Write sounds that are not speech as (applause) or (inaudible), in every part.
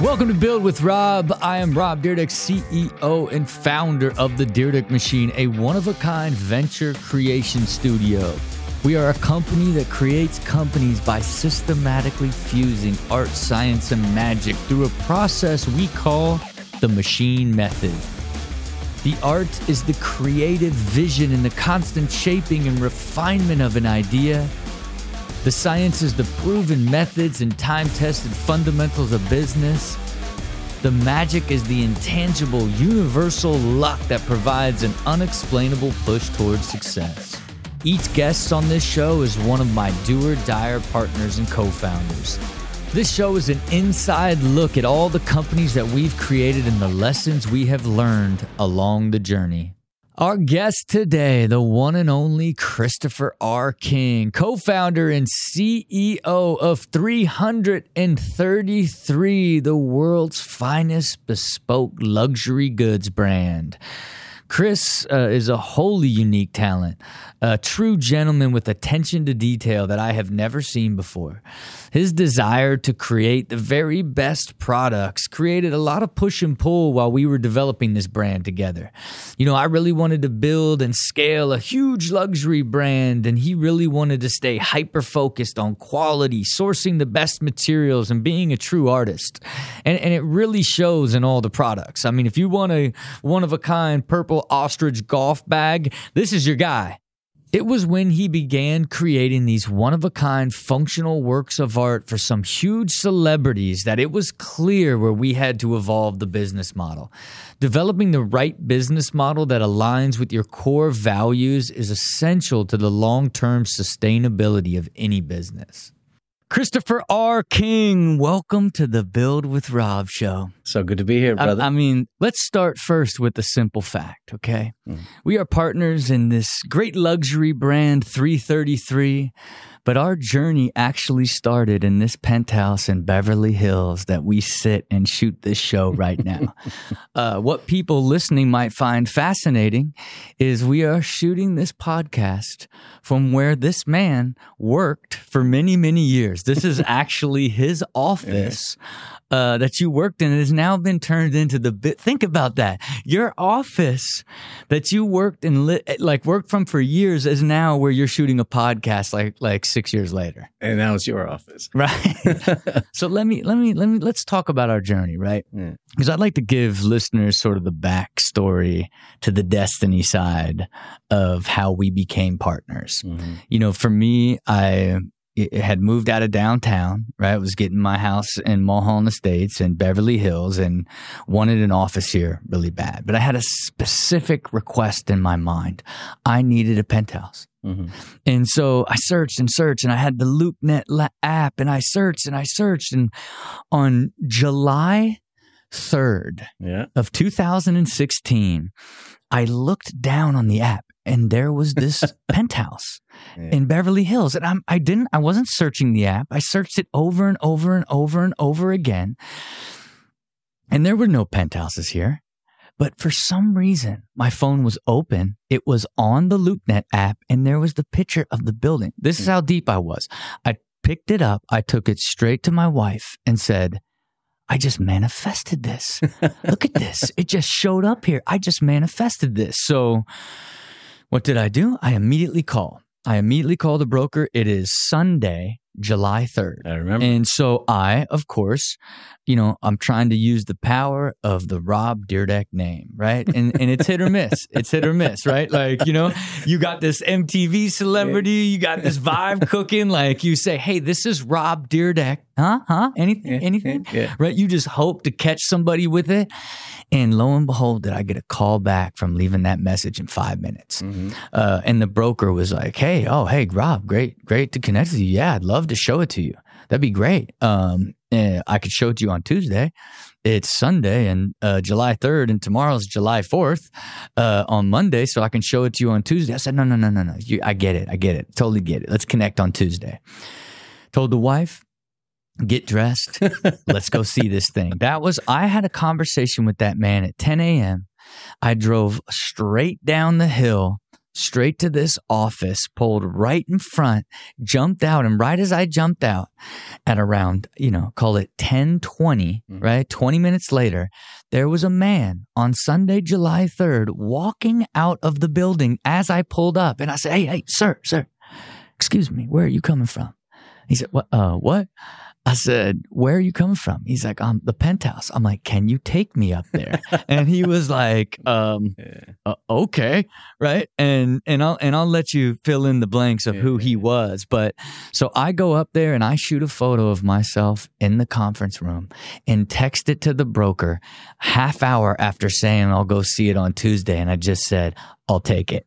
Welcome to Build with Rob. I am Rob Dyrdek, CEO and founder of the Dyrdek Machine, a one of a kind venture creation studio. We are a company that creates companies by systematically fusing art, science, and magic through a process we call the machine method. The art is the creative vision and the constant shaping and refinement of an idea. The science is the proven methods and time tested fundamentals of business. The magic is the intangible, universal luck that provides an unexplainable push towards success. Each guest on this show is one of my do or die partners and co founders. This show is an inside look at all the companies that we've created and the lessons we have learned along the journey. Our guest today, the one and only Christopher R. King, co founder and CEO of 333, the world's finest bespoke luxury goods brand. Chris uh, is a wholly unique talent, a true gentleman with attention to detail that I have never seen before. His desire to create the very best products created a lot of push and pull while we were developing this brand together. You know, I really wanted to build and scale a huge luxury brand, and he really wanted to stay hyper focused on quality, sourcing the best materials, and being a true artist. And, and it really shows in all the products. I mean, if you want a one of a kind purple ostrich golf bag, this is your guy. It was when he began creating these one of a kind functional works of art for some huge celebrities that it was clear where we had to evolve the business model. Developing the right business model that aligns with your core values is essential to the long term sustainability of any business. Christopher R. King, welcome to the Build with Rob show. So good to be here, brother. I, I mean, let's start first with the simple fact, okay? Mm. We are partners in this great luxury brand 333 but our journey actually started in this penthouse in Beverly Hills that we sit and shoot this show right now. (laughs) uh, what people listening might find fascinating is we are shooting this podcast from where this man worked for many, many years. This is (laughs) actually his office uh, that you worked in has now been turned into the bit. Think about that. Your office that you worked in, li- like worked from for years, is now where you're shooting a podcast. Like like six years later, and now it's your office, (laughs) right? so let me let me let me let's talk about our journey, right? Because I'd like to give listeners sort of the backstory to the destiny side of how we became partners. Mm-hmm. You know, for me, I had moved out of downtown, right? I was getting my house in Mulholland Estates in Beverly Hills and wanted an office here really bad. But I had a specific request in my mind. I needed a penthouse. Mm-hmm. And so I searched and searched and I had the LoopNet app and I searched and I searched. And on July 3rd yeah. of 2016, I looked down on the app and there was this (laughs) penthouse yeah. in Beverly Hills. And I'm, I didn't, I wasn't searching the app. I searched it over and over and over and over again. And there were no penthouses here. But for some reason, my phone was open. It was on the LoopNet app and there was the picture of the building. This is hmm. how deep I was. I picked it up. I took it straight to my wife and said, I just manifested this. (laughs) Look at this. It just showed up here. I just manifested this. So what did I do? I immediately call. I immediately call the broker. It is Sunday, July 3rd. I remember. And so I, of course, you know, I'm trying to use the power of the Rob Dyrdek name, right? And and it's hit or miss. (laughs) It's hit or miss, right? Like, you know, you got this MTV celebrity, you got this vibe cooking. Like you say, hey, this is Rob Dyrdek. Huh? Huh? Anything? Anything? Yeah. Right? You just hope to catch somebody with it. And lo and behold, did I get a call back from leaving that message in five minutes. Mm-hmm. Uh, and the broker was like, hey, oh, hey, Rob, great, great to connect with you. Yeah, I'd love to show it to you. That'd be great. Um, I could show it to you on Tuesday. It's Sunday and uh, July 3rd, and tomorrow's July 4th uh, on Monday, so I can show it to you on Tuesday. I said, no, no, no, no, no. You, I get it. I get it. Totally get it. Let's connect on Tuesday. Told the wife, get dressed. Let's go see this thing. (laughs) That was, I had a conversation with that man at 10 a.m. I drove straight down the hill, straight to this office, pulled right in front, jumped out. And right as I jumped out at around, you know, call it 10 20, mm-hmm. right? 20 minutes later, there was a man on Sunday, July 3rd, walking out of the building as I pulled up. And I said, Hey, hey, sir, sir, excuse me, where are you coming from? He said, What? Uh, what? I said, Where are you coming from? He's like, I'm the penthouse. I'm like, Can you take me up there? (laughs) and he was like, um, yeah. uh, Okay, right. And and I'll and I'll let you fill in the blanks of yeah, who he was. But so I go up there and I shoot a photo of myself in the conference room and text it to the broker half hour after saying I'll go see it on Tuesday. And I just said, I'll take it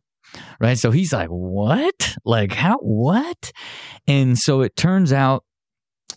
right? So he's like, what? Like, how, what? And so it turns out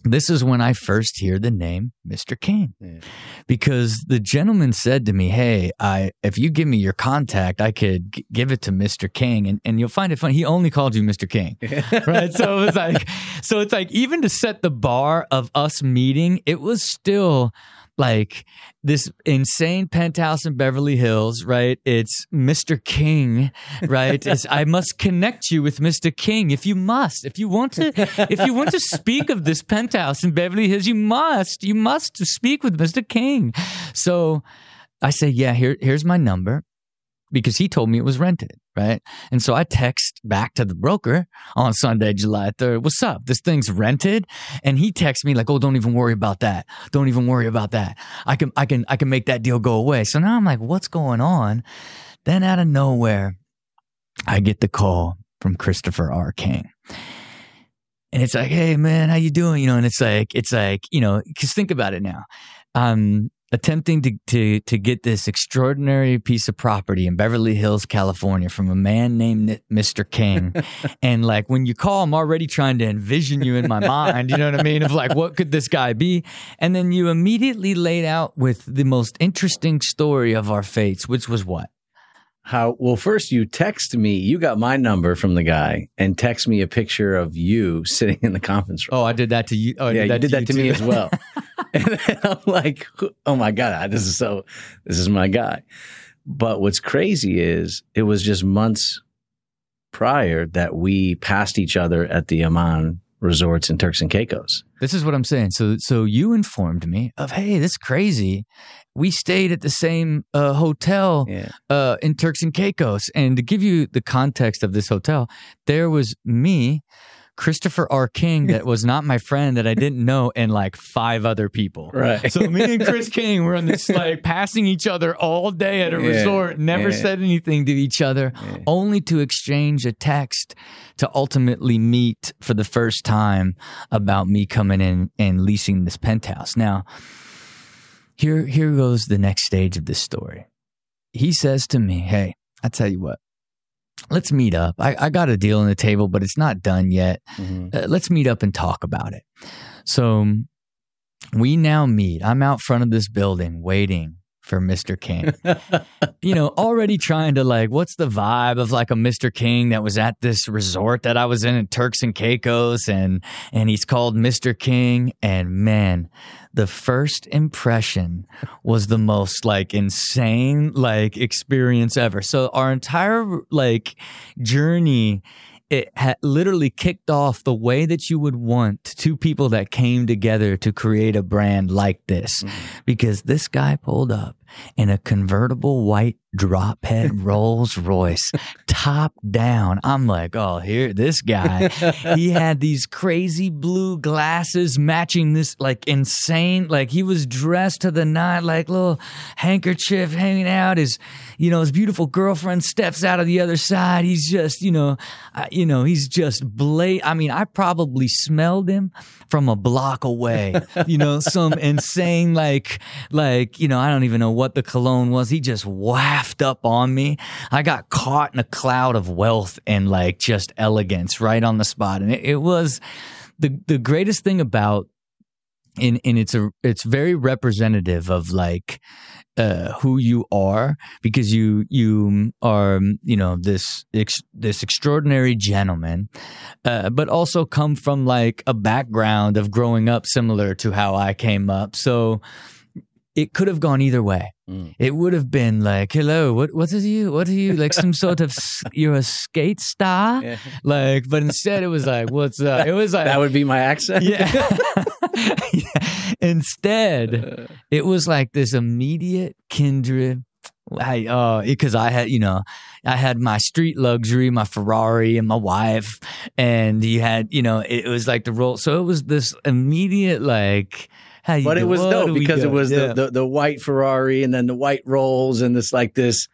this is when I first hear the name Mr. King, yeah. because the gentleman said to me, "Hey, I if you give me your contact, I could g- give it to Mr. King, and and you'll find it funny. He only called you Mr. King, (laughs) right? So it's like, so it's like even to set the bar of us meeting, it was still like this insane penthouse in Beverly Hills, right? It's Mr. King, right? (laughs) It's, I must connect you with Mr. King if you must. If you want to, if you want to speak of this penthouse in Beverly Hills, you must, you must speak with Mr. King. So I say, yeah, here, here's my number because he told me it was rented, right? And so I text back to the broker on Sunday, July 3rd, what's up? This thing's rented. And he texts me like, oh, don't even worry about that. Don't even worry about that. I can, I can, I can make that deal go away. So now I'm like, what's going on? Then out of nowhere, I get the call from Christopher R. King. And it's like, hey man, how you doing? You know, and it's like, it's like, you know, cause think about it now. Um, attempting to, to, to get this extraordinary piece of property in Beverly Hills, California from a man named Mr. King. (laughs) and like when you call, I'm already trying to envision you in my mind, you know what I mean? Of like, what could this guy be? And then you immediately laid out with the most interesting story of our fates, which was what? How well first you text me, you got my number from the guy and text me a picture of you sitting in the conference room. Oh, I did that to you. Oh, I yeah, did that you did to that to too. me as well. (laughs) (laughs) and I'm like, oh my God, this is so, this is my guy. But what's crazy is it was just months prior that we passed each other at the Aman resorts in Turks and Caicos. This is what I'm saying. So, so you informed me of, hey, this crazy. We stayed at the same uh, hotel yeah. uh, in Turks and Caicos, and to give you the context of this hotel, there was me, Christopher R. King that was not my friend that I didn't know and like five other people. Right. So me and Chris King were on this like (laughs) passing each other all day at a yeah, resort, never yeah. said anything to each other, only to exchange a text to ultimately meet for the first time about me coming in and leasing this penthouse. Now, here here goes the next stage of this story. He says to me, "Hey, I tell you what let's meet up. I, I got a deal on the table, but it's not done yet. Mm-hmm. Uh, let's meet up and talk about it. So we now meet. I'm out front of this building waiting for Mr. King. (laughs) you know, already trying to like, what's the vibe of like a Mr. King that was at this resort that I was in in Turks and Caicos and and he's called Mr. King and man, the first impression was the most like insane like experience ever. So our entire like journey it had literally kicked off the way that you would want two people that came together to create a brand like this. Mm-hmm. Because this guy pulled up in a convertible white drop head (laughs) Rolls Royce, top down. I'm like, oh, here, this guy. he (laughs) had these crazy blue glasses matching this like insane, like he was dressed to the nine, like little handkerchief hanging out. His, you know, his beautiful girlfriend steps out of the other side. He's just, you know, uh, you know, he's just blade. I mean, I probably smelled him from a block away. you know, some (laughs) insane, like, like, you know, I don't even know what the cologne was. He just waffed up on me. I got caught in a cloud of wealth and like just elegance right on the spot. And it, it was the, the greatest thing about and and it's a it's very representative of like uh, who you are because you you are you know this ex, this extraordinary gentleman, uh, but also come from like a background of growing up similar to how I came up. So it could have gone either way. Mm. It would have been like, "Hello, what what are you? What are you like? Some (laughs) sort of you're a skate star, yeah. like." But instead, it was like, "What's up?" It was like that would be my accent. Yeah. (laughs) yeah. Instead, it was like this immediate kindred. I uh because I had you know I had my street luxury, my Ferrari, and my wife, and you had you know it was like the role. So it was this immediate like how you but it was dope because it was yeah. the, the, the white Ferrari and then the white rolls and this like this.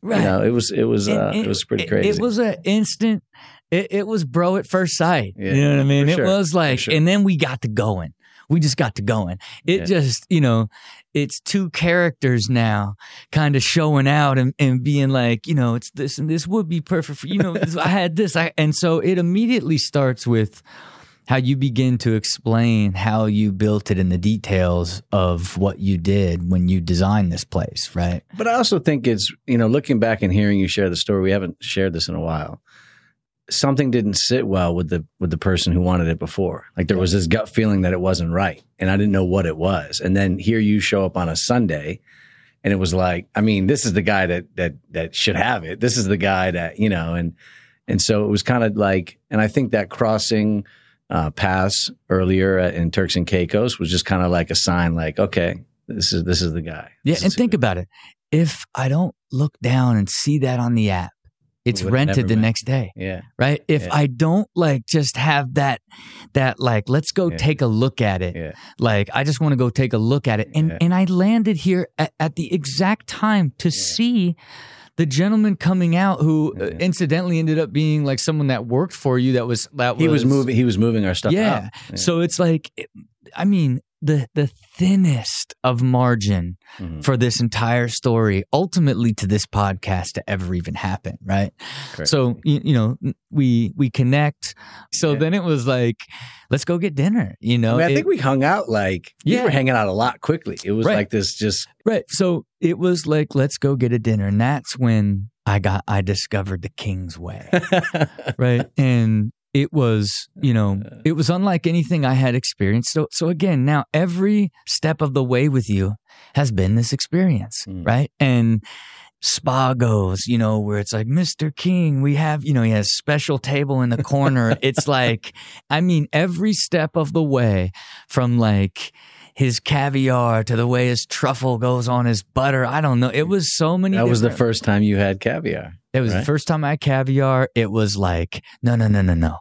Right. You know, it was it was uh, it, it, was pretty crazy. It, was an instant. It, it, was bro at first sight. Yeah, you know what I mean? It sure. was like, sure. and then we got to going. We just got to going. It yeah. just, you know, it's two characters now kind of showing out and, and being like, you know, it's this and this would be perfect for, you know, I had this. I, and so it immediately starts with, how you begin to explain how you built it in the details of what you did when you designed this place, right? But I also think it's, you know, looking back and hearing you share the story, we haven't shared this in a while. Something didn't sit well with the with the person who wanted it before. Like there was this gut feeling that it wasn't right, and I didn't know what it was. And then here you show up on a Sunday, and it was like, I mean, this is the guy that that that should have it. This is the guy that you know, and and so it was kind of like, and I think that crossing uh, pass earlier in Turks and Caicos was just kind of like a sign, like, okay, this is this is the guy. Yeah, this and think about it. If I don't look down and see that on the app, it's rented the next day. Yeah. Right. If yeah. I don't like just have that, that like, let's go yeah. take a look at it. Yeah. Like, I just want to go take a look at it. And, and I landed here at, at the exact time to see the gentleman coming out who uh, incidentally ended up being like someone that worked for you that was that was he was, was moving he was moving our stuff yeah. yeah. so it's like i mean the the thinnest of margin mm-hmm. for this entire story ultimately to this podcast to ever even happen right Correct. so you, you, know we we connect so yeah. then it was like let's go get dinner you know I, mean, I it, think we hung out like yeah. we were hanging out a lot quickly it was right. like this just right so it was like let's go get a dinner and that's when I got I discovered the King's Way. (laughs) right? And it was, you know, it was unlike anything I had experienced. So, so again, now every step of the way with you has been this experience, mm. right? And Spago's, you know, where it's like, Mr. King, we have, you know, he has special table in the corner. (laughs) it's like, I mean, every step of the way from like, his caviar to the way his truffle goes on his butter. I don't know. It was so many. That was the first time you had caviar. It was right? the first time I had caviar. It was like, no, no, no, no, no.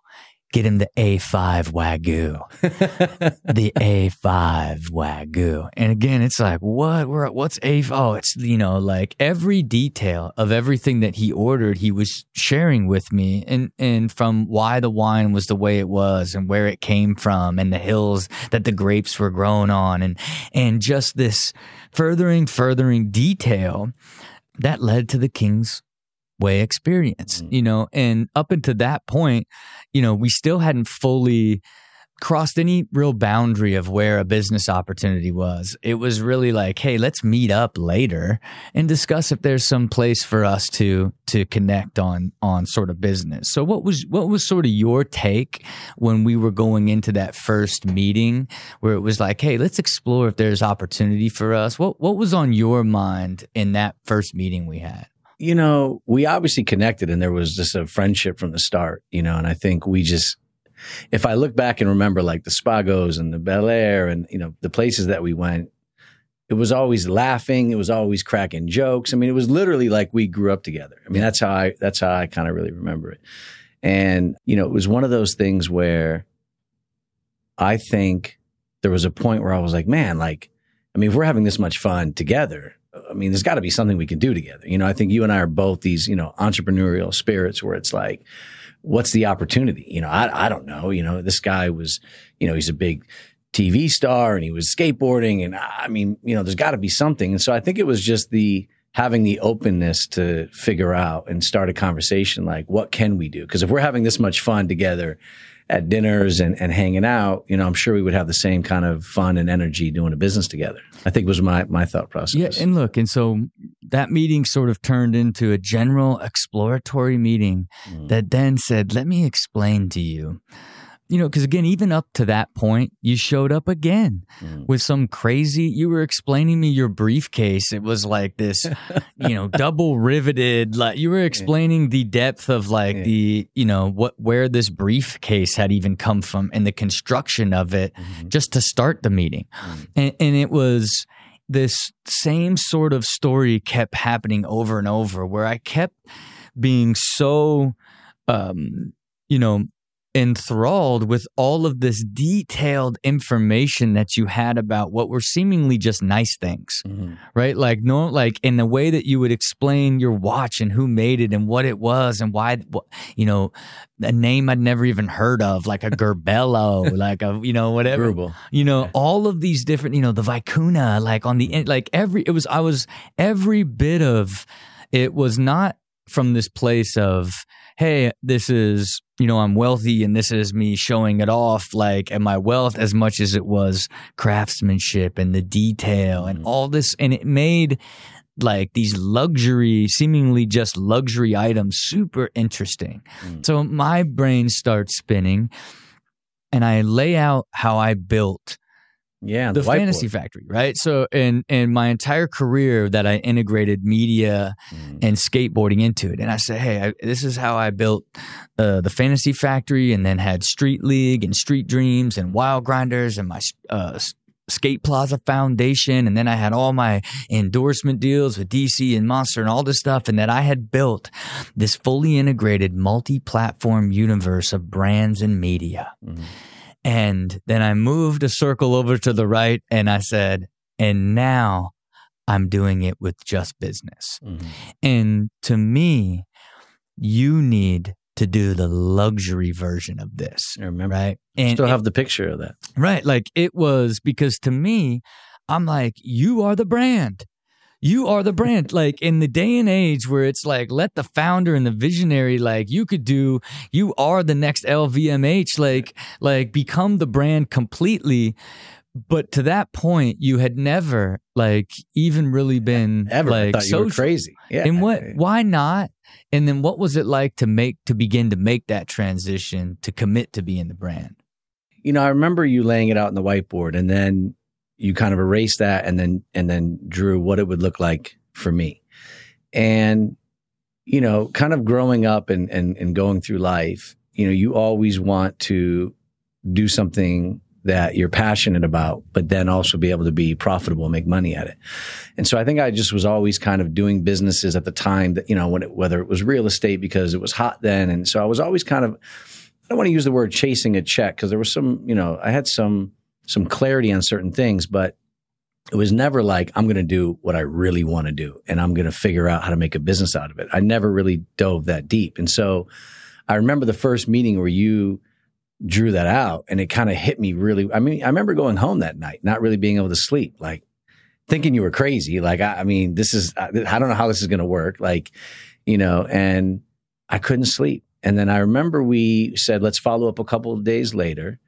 Get him the A5 Wagyu. (laughs) the A5 Wagyu. And again, it's like, what? We're, what's A five? Oh, it's, you know, like every detail of everything that he ordered, he was sharing with me and, and from why the wine was the way it was and where it came from and the hills that the grapes were grown on and, and just this furthering, furthering detail that led to the king's way experience, mm-hmm. you know, and up until that point, you know, we still hadn't fully crossed any real boundary of where a business opportunity was. It was really like, hey, let's meet up later and discuss if there's some place for us to to connect on on sort of business. So what was what was sort of your take when we were going into that first meeting where it was like, hey, let's explore if there's opportunity for us. What what was on your mind in that first meeting we had? You know, we obviously connected and there was just a friendship from the start, you know, and I think we just, if I look back and remember like the Spagos and the Bel Air and, you know, the places that we went, it was always laughing. It was always cracking jokes. I mean, it was literally like we grew up together. I mean, that's how I, that's how I kind of really remember it. And, you know, it was one of those things where I think there was a point where I was like, man, like, I mean, if we're having this much fun together, I mean, there's got to be something we can do together. You know, I think you and I are both these, you know, entrepreneurial spirits where it's like, what's the opportunity? You know, I, I don't know. You know, this guy was, you know, he's a big TV star and he was skateboarding. And I mean, you know, there's got to be something. And so I think it was just the, having the openness to figure out and start a conversation like, what can we do? Because if we're having this much fun together, at dinners and, and hanging out, you know, I'm sure we would have the same kind of fun and energy doing a business together. I think was my, my thought process. Yeah. And look, and so that meeting sort of turned into a general exploratory meeting mm. that then said, let me explain to you you know, because again, even up to that point, you showed up again Mm. with some crazy. You were explaining me your briefcase. It was like this, (laughs) you know, double riveted. Like you were explaining the depth of like Yeah. the, you know, what where this briefcase had even come from and the construction of it, Mhm. just to start the meeting, Mm. and, and it was this same sort of story kept happening over and over, where I kept being so, um, you know, enthralled with all of this detailed information that you had about what were seemingly just nice things, Mhm. right? Like no, like in the way that you would explain your watch and who made it and what it was and why, you know, a name I'd never even heard of, like a (laughs) Gerbello, like a you know whatever, Greubel. you know, Yeah. all of these different, you know, the Vicuna, like on the like every, it was, I was, every bit of it was not from this place of, hey, this is, you know, I'm wealthy and this is me showing it off, like, and my wealth as much as it was craftsmanship and the detail and Mhm. all this. And it made, like these luxury, seemingly just luxury items super interesting. Mm. So my brain starts spinning and I lay out how I built Yeah, the whiteboard. fantasy factory, right? So in in my entire career that I integrated media Mm. and skateboarding into it, and I said, hey, I, this is how I built uh, the fantasy factory, and then had Street League and Street Dreams and Wild Grinders and my uh, Skate Plaza Foundation, and then I had all my endorsement deals with DC and Monster and all this stuff, and that I had built this fully integrated multi-platform universe of brands and media. Mhm. And then I moved a circle over to the right and I said, and now I'm doing it with just business. Mhm. And to me, you need to do the luxury version of this. I remember. Right. And Still it- have the picture of that. Right. Like it was because to me, I'm like, you are the brand. You are the brand. like in the day and age where it's like, let the founder and the visionary, like you could do, you are the next LVMH, like, like become the brand completely. But to that point, you had never like even really been Ever. like I thought you were social- crazy. Yeah. and what? Why not? And then what was it like to make to begin to make that transition to commit to being the brand? you know, I remember you laying it out on the whiteboard and then you kind of erased that and then and then drew what it would look like for me. And you know, kind of growing up and and and going through life, you know, you always want to do something that you're passionate about, but then also be able to be profitable make money at it. And so I think I just was always kind of doing businesses at the time that, you know, it, whether it was real estate because it was hot then. And so I was always kind of, I don't want to use the word chasing a check because there was some, you know, I had some, some clarity on certain things, but it was never like, I'm going to do what I really want to do and I'm going to figure out how to make a business out of it. I never really dove that deep. And so I remember the first meeting where you drew that out and it kind of hit me really. I mean, I remember going home that night, not really being able to sleep, like thinking you were crazy. Like, I, I mean, this is, I, I don't know how this is going to work. Like, you know, and I couldn't sleep. And then I remember we said, let's follow up a couple of days later.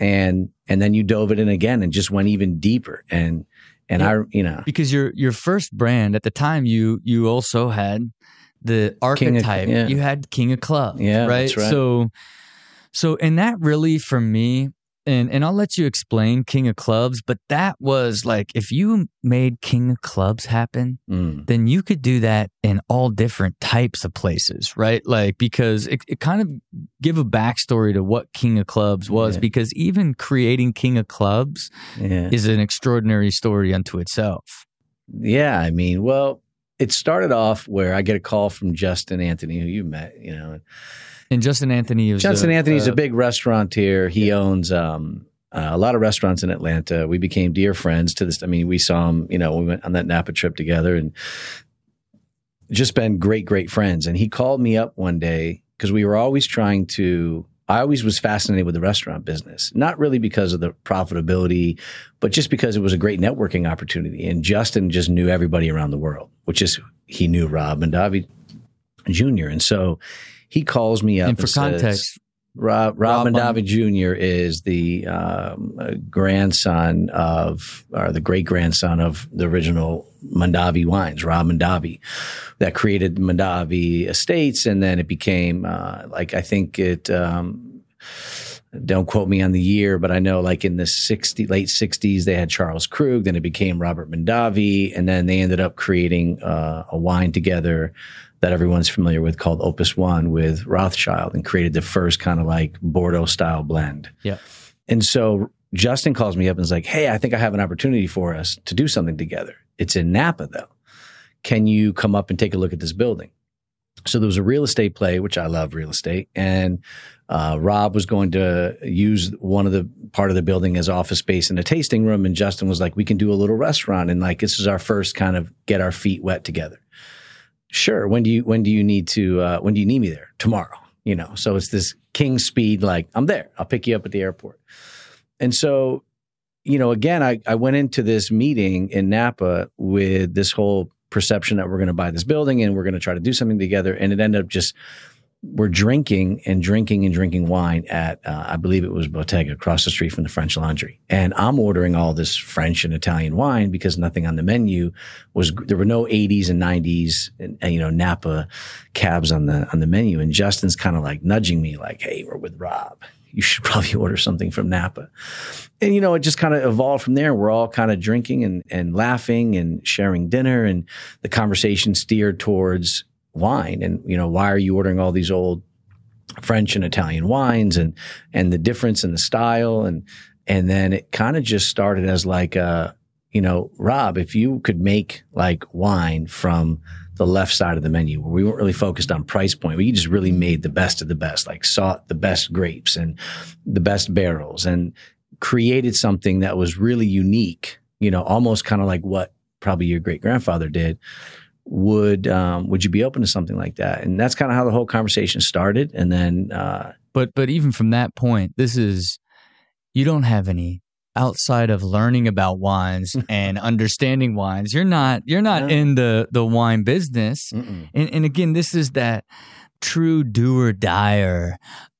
And, and then you dove it in again and just went even deeper. And, and Yeah. I, you know, because your your first brand at the time you you also had the King of- archetype yeah. you had king of clubs Yeah, right? that's right. so so and that really for me and and I'll let you explain king of clubs but that was like if you made king of clubs happen mm, then you could do that in all different types of places, right? Like, because it, it kind of give a backstory to what King of Clubs was, Yeah. because even creating King of Clubs yeah. is an extraordinary story unto itself. Yeah, I mean, well, it started off where I get a call from Justin Anthony, who you met, you know. And Justin Anthony was Justin a- Anthony's uh, a big restaurateur. He owns um, uh, a lot of restaurants in Atlanta. We became dear friends to this. I mean, we saw him, you know, we went on that Napa trip together and just been great, great friends. And he called me up one day because we were always trying to. I always was fascinated with the restaurant business, not really because of the profitability, but just because it was a great networking opportunity. And Justin just knew everybody around the world, which is he knew Rob Mondavi Jr. And so he calls me up And for says- context, Rob, Rob, Rob Mondavi Jr. is the um, uh, grandson of, or the great grandson of the original Mondavi wines, Rob Mondavi, that created Mondavi Estates, and then it became uh, like I think it. Um, don't quote me on the year, but I know like in the 60, late 60s, they had Charles Krug, then it became Robert Mondavi, and then they ended up creating uh, a wine together that everyone's familiar with called Opus One with Rothschild and created the first kind of like Bordeaux style blend. Yeah. And so Justin calls me up and is like, Hey, I think I have an opportunity for us to do something together. It's in Napa though. Can you come up and take a look at this building? So there was a real estate play, which I love real estate. And uh, Rob was going to use one of the part of the building as office space and a tasting room. And Justin was like, we can do a little restaurant. And like, this is our first kind of get our feet wet together. Sure. When do you, when do you need to, uh, when do you need me there? Tomorrow, you know? So it's this king speed, like I'm there. I'll pick you up at the airport. And so, you know, again, I, I went into this meeting in Napa with this whole perception that we're going to buy this building and we're going to try to do something together. And it ended up just, we're drinking and drinking and drinking wine at, uh, I believe it was Bottega across the street from the French Laundry. And I'm ordering all this French and Italian wine because nothing on the menu was, there were no 80s and 90s and, and you know, Napa cabs on the, on the menu. And Justin's kind of like nudging me like, Hey, we're with Rob you should (laughs) probably order something from Napa. And, you know, it just kind of evolved from there. We're all kind of drinking and, and laughing and sharing dinner and the conversation steered towards wine. And, you know, why are you ordering all these old French and Italian wines and, and the difference in the style? And, and then it kind of just started as like, uh, you know, Rob, if you could make like wine from the left side of the menu where we weren't really focused on price point. We just really made the best of the best, like sought the best grapes and the best barrels and created something that was really unique, you know, almost kind of like what probably your great grandfather did. Would, um, would you be open to something like that? And that's kind of how the whole conversation started. And then, uh, but, but even from that point, this is, you don't have any outside of learning about wines (laughs) and understanding wines you're not you're not no. in the the wine business and, and again this is that true do or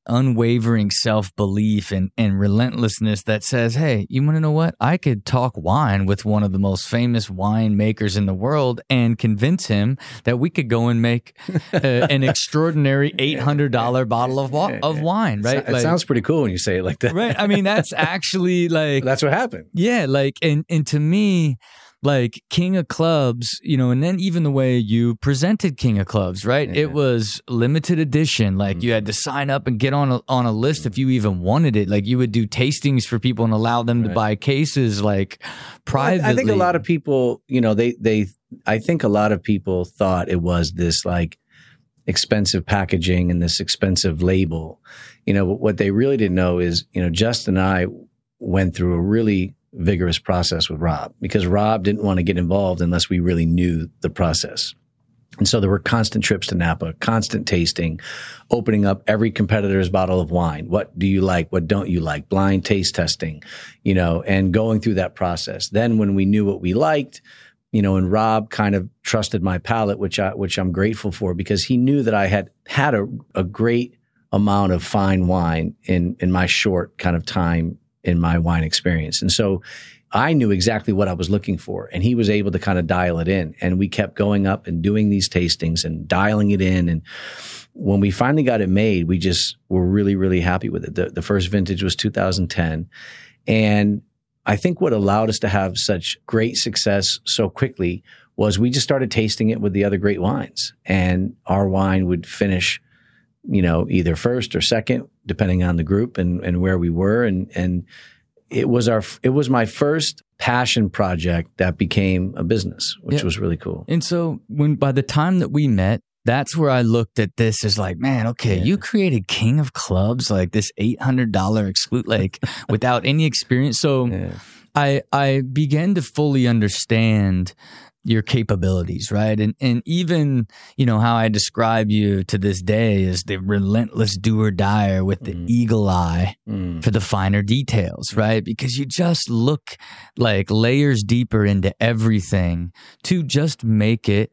unwavering self belief and, and relentlessness that says, Hey, you want to know what? I could talk wine with one of the most famous wine makers in the world and convince him that we could go and make uh, (laughs) an extraordinary $800 bottle of, wa- of wine, right? It like, sounds pretty cool when you say it like that. Right. I mean, that's (laughs) actually like, that's what happened. Yeah. Like, and, and to me, like King of Clubs, you know, and then even the way you presented King of Clubs, right? Yeah. It was limited edition. Like mm-hmm. you had to sign up and get on a, on a list if you even wanted it. Like you would do tastings for people and allow them right. to buy cases like privately. Well, I, I think a lot of people, you know, they they I think a lot of people thought it was this like expensive packaging and this expensive label. You know, what they really didn't know is, you know, Justin and I went through a really vigorous process with Rob because Rob didn't want to get involved unless we really knew the process. And so there were constant trips to Napa, constant tasting, opening up every competitor's bottle of wine. What do you like? What don't you like? Blind taste testing, you know, and going through that process. Then when we knew what we liked, you know, and Rob kind of trusted my palate, which I, which I'm grateful for because he knew that I had had a, a great amount of fine wine in, in my short kind of time in my wine experience. And so I knew exactly what I was looking for and he was able to kind of dial it in. And we kept going up and doing these tastings and dialing it in. And when we finally got it made, we just were really, really happy with it. The, the first vintage was 2010. And I think what allowed us to have such great success so quickly was we just started tasting it with the other great wines and our wine would finish you know, either first or second, depending on the group and, and where we were. And, and it was our, it was my first passion project that became a business, which yeah. was really cool. And so when, by the time that we met, that's where I looked at this as like, man, okay, yeah. you created King of Clubs, like this $800 exclude, like (laughs) without any experience. So yeah. I, I began to fully understand your capabilities, right? And and even you know how I describe you to this day is the relentless doer dyer with the mm. eagle eye mm. for the finer details, right? Because you just look like layers deeper into everything to just make it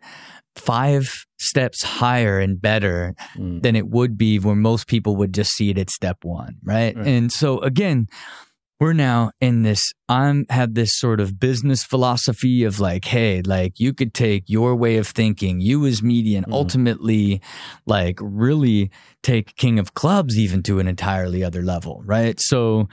five steps higher and better mm. than it would be where most people would just see it at step one, right? right. And so again we're now in this i'm have this sort of business philosophy of like hey like you could take your way of thinking you as media and Mhm. ultimately like really take king of clubs even to an entirely other level right so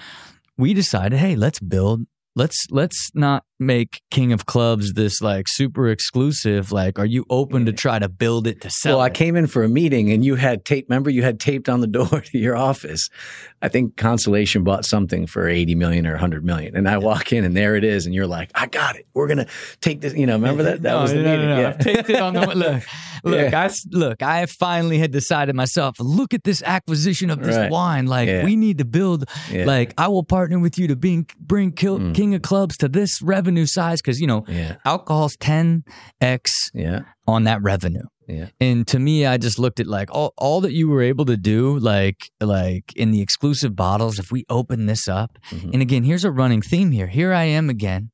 we decided hey let's build let's let's not make king of clubs this like super exclusive like are you open to try to build it to sell Well, I came in for a meeting and you had tape. Remember, you had taped on the (laughs) door to your office. I think Constellation bought something for 80 million or 100 million. And I walk in and there it is. And you're like, I got it. We're going to take this. You know, remember that? That No, was the no, meeting. no, no. Yeah. I've taped it on the look. Look, Yeah. I look. I finally had decided myself. Look at this acquisition of this Right. wine. Like Yeah. we need to build. Yeah. Like I will partner with you to bring bring Kil- Mm. King of Clubs to this revenue size because you know alcohol's ten x Yeah. on that revenue. Yeah. And to me, I just looked at like all, all that you were able to do, like like in the exclusive bottles. If we open this up, Mhm. and again, here's a running theme here. Here I am again,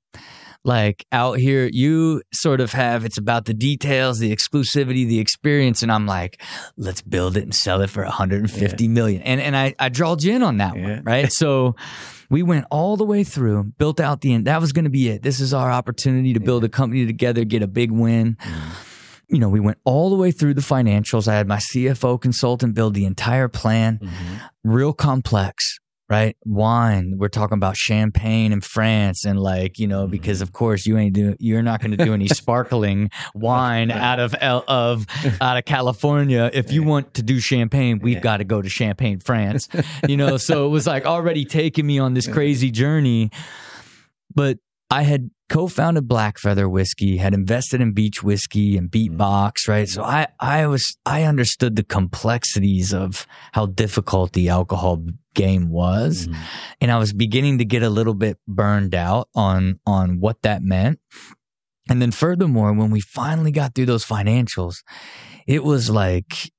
like out here. You sort of have it's about the details, the exclusivity, the experience, and I'm like, let's build it and sell it for 150 million. And and I I drawed you in on that Yeah. one, right? So. We went all the way through, built out the end. That was going to be it. This is our opportunity to build a company together, get a big win you know, we went all the way through the financials. I had my CFO consultant build the entire plan, Mhm. real complex, right? Wine. We're talking about champagne in France and like, you know, mm-hmm. because of course you ain't do you're not going to do any (laughs) sparkling wine out of of out of California. If you want to do champagne, we've got to go to Champagne, France. (laughs) You know, so it was like already taking me on this crazy journey. But I had co-founded Black Feather Whiskey, had invested in Beach Whiskey and Beatbox, right? So I, I was, I understood the complexities of how difficult the alcohol game was, Mhm. and I was beginning to get a little bit burned out on on what that meant. And then furthermore, when we finally got through those financials, it was like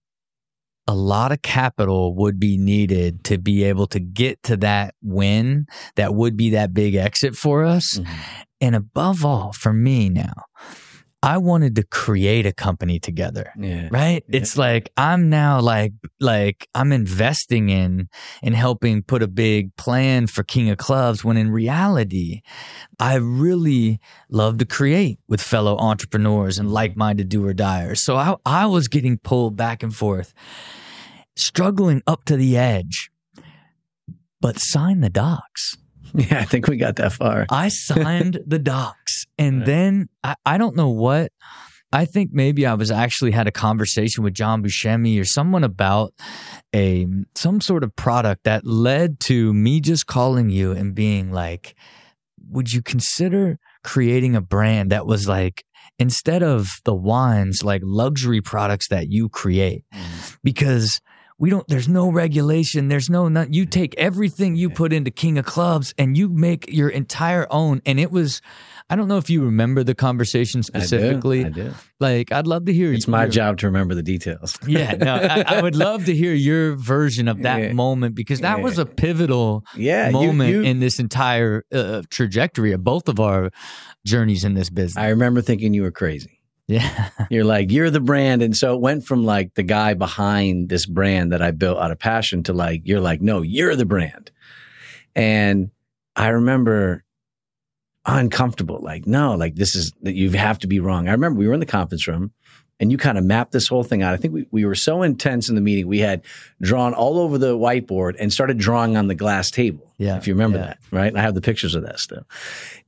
a lot of capital would be needed to be able to get to that win that would be that big exit for us. Mhm. And above all, for me now, I wanted to create a company together. Yeah. Right? Yeah. It's like I'm now like like I'm investing in and helping put a big plan for King of Clubs when in reality I really love to create with fellow entrepreneurs and like-minded do or diers. So I I was getting pulled back and forth, struggling up to the edge. But sign the docs. (laughs) Yeah. I think we got that far. I signed the docs. And Right. then I, I don't know what. I think maybe I was actually had a conversation with John Buscemi or someone about a some sort of product that led to me just calling you and being like, would you consider creating a brand that was like instead of the wines, like luxury products that you create? Mm. because we don't there's no regulation there's no you take everything you put into king of clubs and you make your entire own and it was i don't know if you remember the conversation I do. specifically I do. like i'd love to hear It's my your- job to remember the details. (laughs) yeah no I, I would love to hear your version of that Yeah. moment because that Yeah. was a pivotal Yeah. you- moment you- in this entire uh, trajectory of both of our journeys in this business I remember thinking you were crazy. Yeah (laughs) You're like, you're the brand. And so it went from like the guy behind this brand that I built out of passion to like, you're like, no, you're the brand. And I remember uncomfortable, like, no, like this is that you have to be wrong. I remember we were in the conference room and you kind of mapped this whole thing out. I think we, we were so intense in the meeting. We had drawn all over the whiteboard and started drawing on the glass table. Yeah, If you remember yeah. that, right? I have the pictures of that stuff.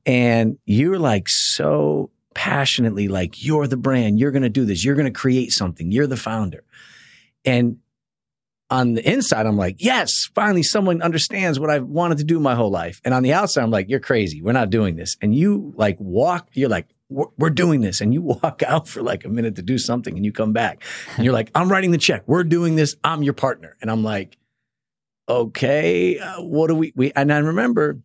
And you were like so passionately like, you're the brand. You're going to do this. You're going to create something. You're the founder. And on the inside, I'm like, yes, finally someone understands what I've wanted to do my whole life. And on the outside, I'm like, you're crazy. We're not doing this. And you like walk, you're like, we're, doing this. And you (laughs) walk out for like a minute to do something and you come back and you're like, I'm writing the check. We're doing this. I'm your partner. And I'm like, okay, uh, what do we, we, and I remember,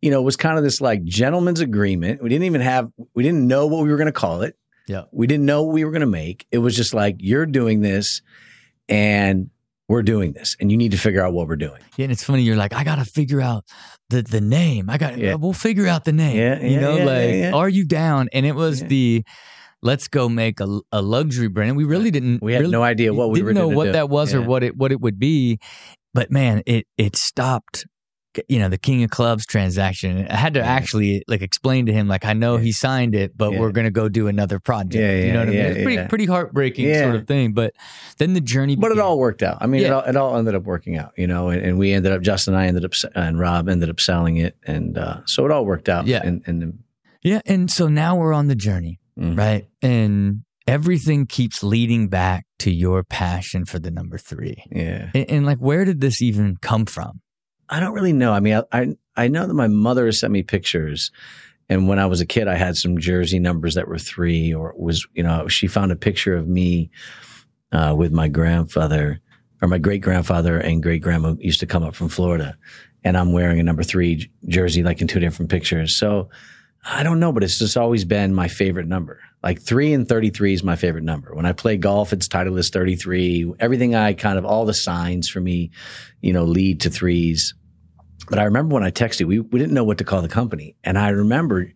you know, it was kind of this like gentleman's agreement. We didn't even have, we didn't know what we were going to call it. Yeah. We didn't know what we were going to make. It was just like, you're doing this and we're doing this and you need to figure out what we're doing. Yeah, and it's funny. You're like, I gotta figure out the the name. I got. Yeah. We'll figure out the name. Yeah, you yeah, know, yeah, like, are you down? And it was the let's go make a, a luxury brand. We really didn't. We had really no idea what we didn't were know what do. that was or what it what it would be. But man, it it stopped you know, the King of Clubs transaction. I had to Yeah. actually like explain to him, like, I know Yeah. he signed it, but Yeah. we're going to go do another project. Yeah, you know what I mean? It's pretty, pretty heartbreaking sort of thing. But then the journey, But it all worked out. I mean, it, all, it all ended up working out, you know, and, and we ended up, Justin and I ended up, and Rob ended up selling it. And uh, so it all worked out. Yeah. And, and yeah. And so now we're on the journey, Mhm. right? And everything keeps leading back to your passion for the number three. yeah. And, and like, where did this even come from? I don't really know. I mean, I, I, I know that my mother has sent me pictures. And when I was a kid, I had some jersey numbers that were three or was, you know, she found a picture of me uh, with my grandfather or my great grandfather and great grandma used to come up from Florida. And I'm wearing a number three jersey, like in two different pictures. So I don't know, but it's just always been my favorite number. Like three and 33 is my favorite number. When I play golf, it's Titleist 33. Everything I kind of, all the signs for me, you know, lead to threes. But I remember when I texted, we, we didn't know what to call the company. And I remember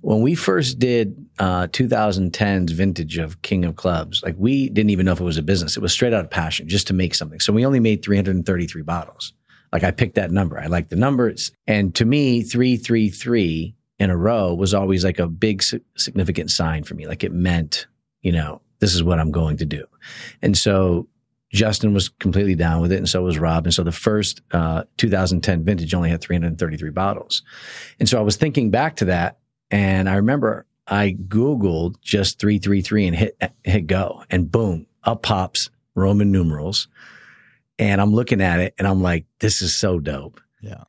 when we first did uh, 2010's vintage of King of Clubs, like we didn't even know if it was a business. It was straight out of passion just to make something. So we only made 333 bottles. Like I picked that number. I liked the numbers. And to me, 333 in a row was always like a big significant sign for me. Like it meant, you know, this is what I'm going to do. And so Justin was completely down with it, and so was Rob. And so the first uh, 2010 vintage only had 333 bottles. And so I was thinking back to that, and I remember I Googled just 333 and hit hit go, and boom, up pops Roman numerals. And I'm looking at it, and I'm like, this is so dope. Yeah.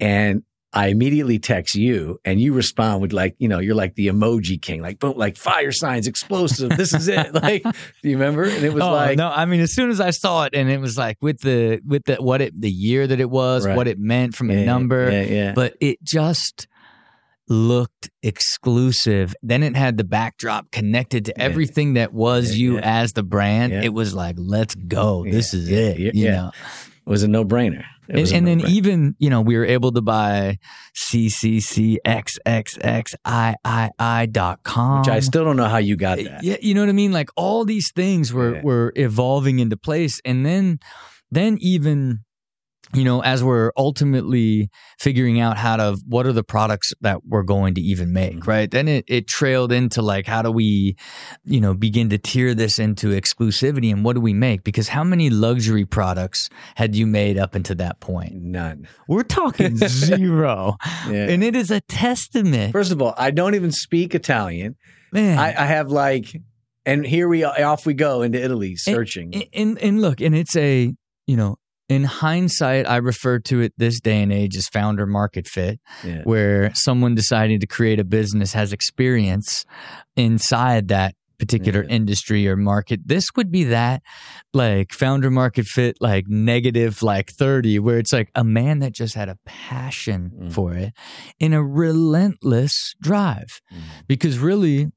And I immediately text you, and you respond with like, you know, you're like the emoji king, like boom, like fire signs, explosive. This is it. (laughs) Like, do you remember? And it was oh, like, no, I mean, as soon as I saw it, and it was like with the with the what it the year that it was, Right. what it meant from a number, Yeah, yeah. but it just looked exclusive. Then it had the backdrop connected to Yeah. everything that was Yeah, you yeah. as the brand. Yeah. It was like, let's go. This is yeah, it. yeah, you yeah. know? it was a no brainer. And, and then even, you know, we were able to buy CCCXXXIII.com. which I still don't know how you got that. Yeah, you know what I mean? Like all these things were Yeah. were evolving into place, and then then even you know as we're ultimately figuring out how to what are the products that we're going to even make Mhm. right then it, it trailed into like how do we you know begin to tier this into exclusivity and what do we make because how many luxury products had you made up until that point None. we're talking (laughs) zero Yeah. and it is a testament First of all, I don't even speak Italian. man I, I have like, and here we off we go into Italy searching. And, and and look, and it's a you know, in hindsight, I refer to it this day and age as founder market fit, yeah. where someone deciding to create a business has experience inside that particular Yeah. industry or market. This would be that like founder market fit, like negative like 30, where it's like a man that just had a passion Mm. for it in a relentless drive Mhm. because really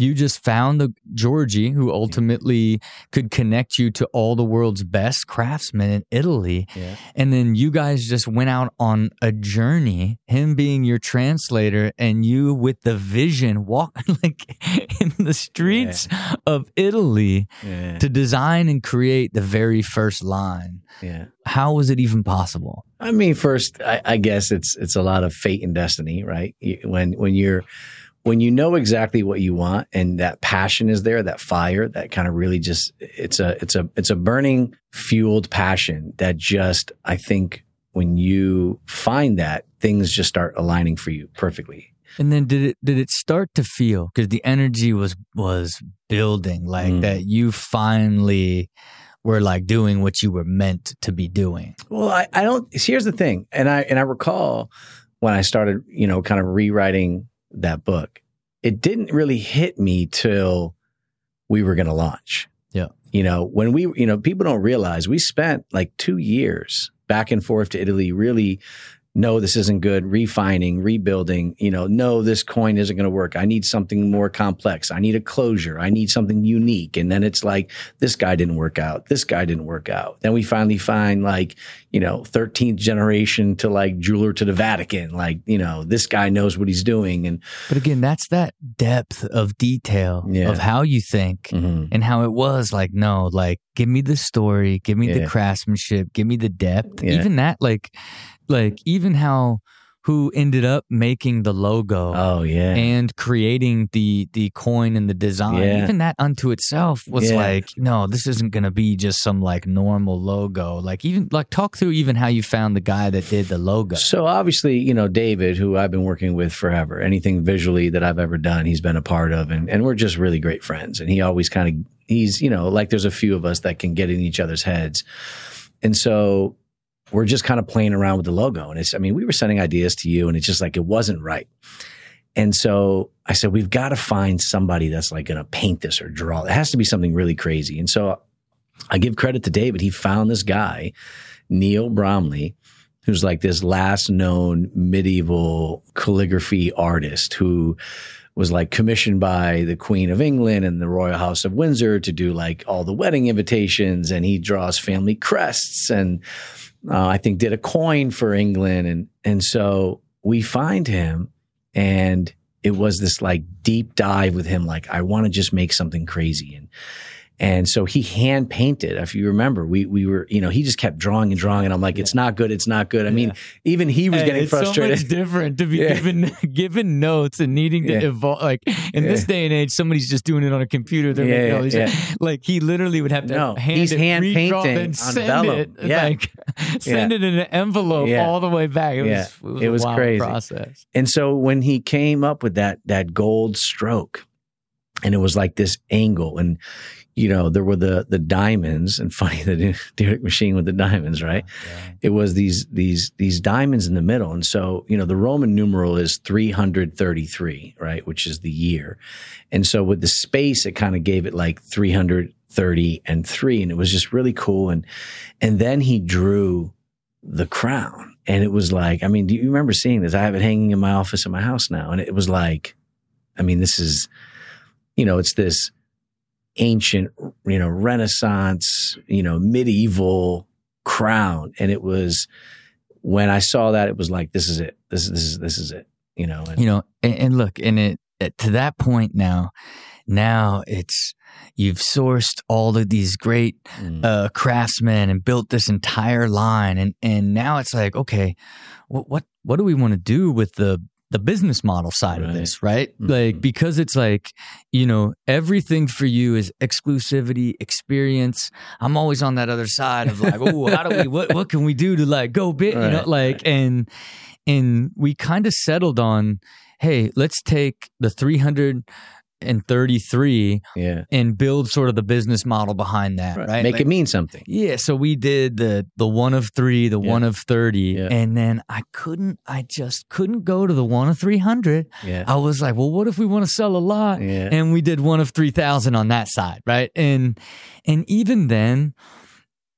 you just found the Georgie who ultimately could connect you to all the world's best craftsmen in Italy. Yeah. And then you guys just went out on a journey, him being your translator and you with the vision walking (laughs) like in the streets of Italy Yeah. to design and create the very first line. yeah. How was it even possible? I mean, first, I, I guess it's it's a lot of fate and destiny, right? When when you're when you know exactly what you want and that passion is there, that fire, that kind of really just it's a it's a it's a burning fueled passion that just I think when you find that things just start aligning for you perfectly. And then did it did it start to feel because the energy was was building like Mm. that you finally were like doing what you were meant to be doing. Well, I, I don't. Here's the thing, and I and I recall when I started, you know, kind of rewriting that book, it didn't really hit me till we were going to launch. Yeah. You know, when we, you know, people don't realize we spent like two years back and forth to Italy, really. No, this isn't good. Refining, rebuilding. You know, no, this coin isn't going to work. I need something more complex. I need a closure. I need something unique. And then it's like, this guy didn't work out. This guy didn't work out. Then we finally find like, you know, 13th generation to like jeweler to the Vatican. Like, you know, this guy knows what he's doing. And But again, that's that depth of detail Yeah. of how you think mm-hmm. and how it was like no, like give me the story, give me Yeah. the craftsmanship, give me the depth. Yeah. Even that like like even how who ended up making the logo Oh yeah. and creating the the coin and the design Yeah. even that unto itself was Yeah. like no this isn't going to be just some like normal logo like even like talk through even how you found the guy that did the logo So obviously, you know, David, who I've been working with forever, anything visually that I've ever done, he's been a part of and, and we're just really great friends. And he always kind of he's, you know, like there's a few of us that can get in each other's heads. And so we're just kind of playing around with the logo. And it's I mean, we were sending ideas to you and it's just like it wasn't right. And so I said, we've got to find somebody that's like going to paint this or draw. It has to be something really crazy. And so I give credit to David. He found this guy, Neil Bromley, who's like this last known medieval calligraphy artist who was like commissioned by the Queen of England and the Royal House of Windsor to do like all the wedding invitations. And he draws family crests and uh, I think did a coin for England. And, and so we find him and it was this like deep dive with him. Like, I want to just make something crazy. And, and so he hand painted. If you remember, we we were, you know, he just kept drawing and drawing, and I'm like, it's not good, it's not good. I mean, even he was Hey, getting it's frustrated. So much different to be (laughs) Yeah. given given notes and needing to Yeah. evolve. Like in this day and age, somebody's just doing it on a computer. They're Yeah, making yeah. like he literally would have to No, hand he's it, hand painting on send it, Yeah. like send it in an envelope Yeah. all the way back. It Yeah. was it was, It a was crazy. process. And so when he came up with that that gold stroke, and it was like this angle, and you know there were the the diamonds, and (laughs) funny the Dyrdek machine with the diamonds, right? It was these these these diamonds in the middle, and so you know the Roman numeral is three hundred thirty three, right, which is the year, and so with the space, it kind of gave it like three hundred thirty and three, and it was just really cool, and and then he drew the crown. And it was like, I mean, do you remember seeing this? I have it hanging in my office in my house now. And it was like, I mean, this is, you know, it's this ancient, you know, Renaissance, you know, medieval crown. And it was when I saw that, it was like, this is it. This is, this is, this is it, you know, and you know and, and look and it, it to that point now now it's you've sourced all of these great Mm. uh, craftsmen and built this entire line and and now it's like okay what what what do we want to do with the the business model side of this right Mhm. like because it's like you know everything for you is exclusivity experience i'm always on that other side of like oh how do we what what can we do to like go big you know like right. and and we kind of settled on hey let's take the 333 yeah, and build sort of the business model behind that right, Make Like- it mean something. yeah, so we did the the one of three, the Yeah. one of thirty, Yeah. and then I couldn't, I just couldn't go to the one of three hundred. Yeah. I was like, well, what if we want to sell a lot? Yeah. And we did one of three thousand on that side, right? And and even then,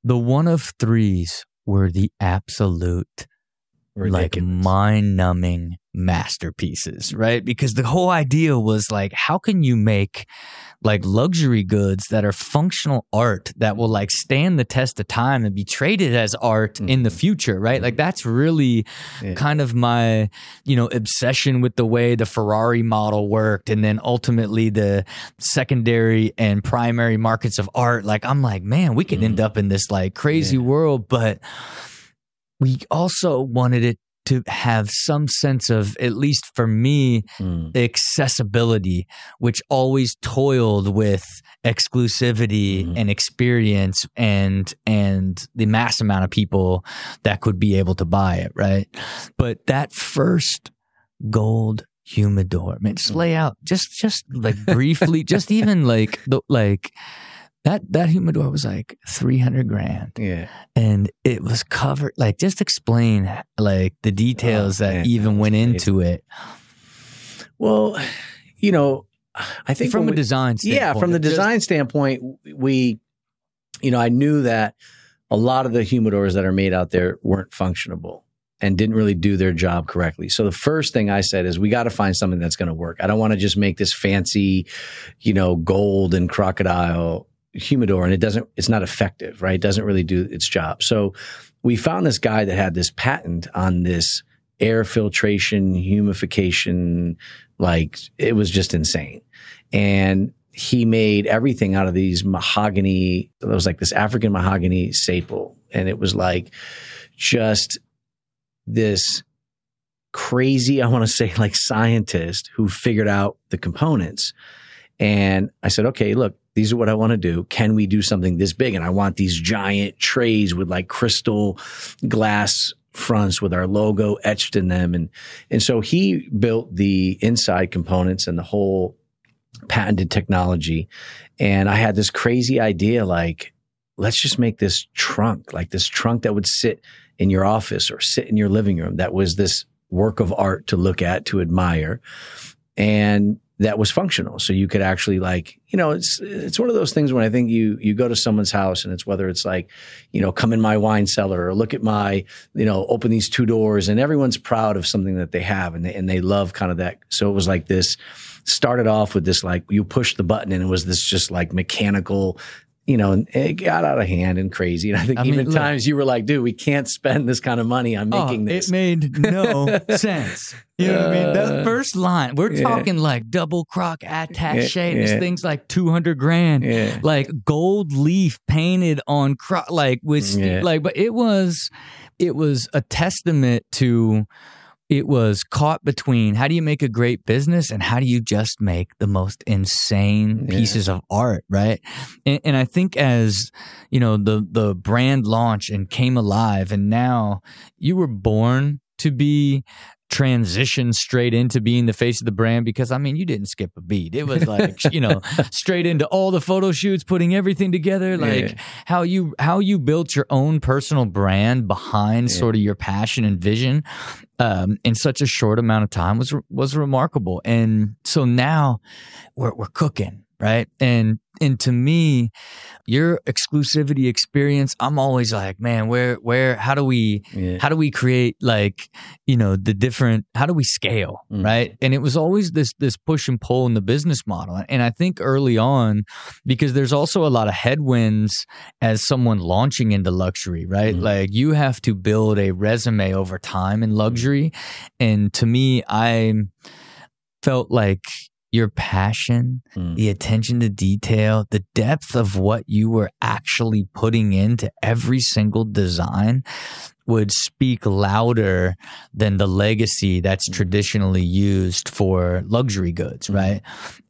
the one of threes were the absolute like Ridiculous. mind numbing masterpieces, right? Because the whole idea was like, how can you make like luxury goods that are functional art that will like stand the test of time and be traded as art in the future, right? Like that's really Mm-hmm. Yeah. kind of my, you know, obsession with the way the Ferrari model worked and then ultimately the secondary and primary markets of art. Like I'm like, man, we could end Mm-hmm. up in this like crazy world, but we also wanted it to have some sense of, at least for me, Mm. accessibility, which always toiled with exclusivity Mhm. and experience and and the mass amount of people that could be able to buy it, right? But that first gold humidor, man, just lay out, just just like (laughs) briefly, just even like the like that that humidor was like three hundred grand Yeah. and it was covered like just explain like the details Oh, that man, even that went crazy. into it Well, you know, I think from a we- design standpoint. Yeah, from the Just- design standpoint, we, you know, I knew that a lot of the humidors that are made out there weren't functionable and didn't really do their job correctly. So the first thing I said is we got to find something that's going to work. I don't want to just make this fancy, you know, gold and crocodile humidor and it doesn't it's not effective, right? It doesn't really do its job. So we found this guy that had this patent on this air filtration, humidification, like it was just insane. And he made everything out of these mahogany. It was like this African mahogany staple. And it was like just this crazy, I want to say like scientist who figured out the components. And I said, okay, look, these are what I want to do. Can we do something this big? And I want these giant trays with like crystal glass fronts with our logo etched in them. And, and so he built the inside components and the whole patented technology. And I had this crazy idea, like, let's just make this trunk, like this trunk that would sit in your office or sit in your living room. That was this work of art to look at, to admire. And that was functional. So you could actually like, you know, it's it's one of those things when I think you you go to someone's house and it's whether it's like, you know, come in my wine cellar or look at my, you know, open these two doors and everyone's proud of something that they have and they and they love kind of that. So it was like this started off with this like you push the button and it was this just like mechanical you know, it got out of hand and crazy. And I think I even mean, times look, you were like, dude, we can't spend this kind of money on oh, making oh, this. It made no (laughs) sense. You know what I mean? The uh, first line, we're yeah. talking like double crock attache. Yeah, This thing's like 200 grand. Yeah. Like gold leaf painted on crock, like with, like, but it was, it was a testament to, it was caught between how do you make a great business and how do you just make the most insane yeah. pieces of art right and, and, i think as you know the the brand launch and came alive and now you were born to be transition straight into being the face of the brand because I mean you didn't skip a beat. It was like (laughs) you know straight into all the photo shoots, putting everything together, like yeah. how you how you built your own personal brand behind yeah. sort of your passion and vision um, in such a short amount of time was was remarkable. And so now we're we're cooking right? And and to me, your exclusivity experience, I'm always like, man, where where how do we yeah. how do we create like, you know, the different how do we scale, mm. right? And it was always this this push and pull in the business model. And I think early on because there's also a lot of headwinds as someone launching into luxury, right? Mm. Like you have to build a resume over time in luxury. And to me, I felt like your passion, mm. the attention to detail, the depth of what you were actually putting into every single design would speak louder than the legacy that's mm. traditionally used for luxury goods, mm. right?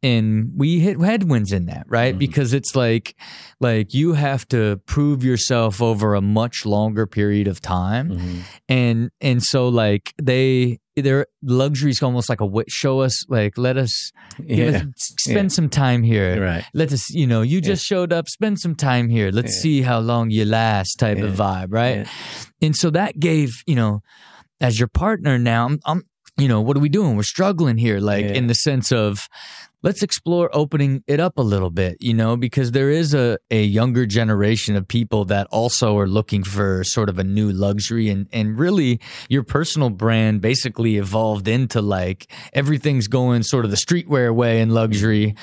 And we hit headwinds in that, right? Mm. Because it's like like you have to prove yourself over a much longer period of time. Mm-hmm. And and so like they their luxury is almost like a show us like let us give yeah. us spend yeah. some time here. Right. Let us you know you just yeah. showed up spend some time here. Let's see how long you last type of vibe right? And so that gave you know as your partner now I'm, I'm you know what are we doing? We're struggling here like in the sense of let's explore opening it up a little bit, you know, because there is a, a younger generation of people that also are looking for sort of a new luxury. And, and really your personal brand basically evolved into like everything's going sort of the streetwear way in luxury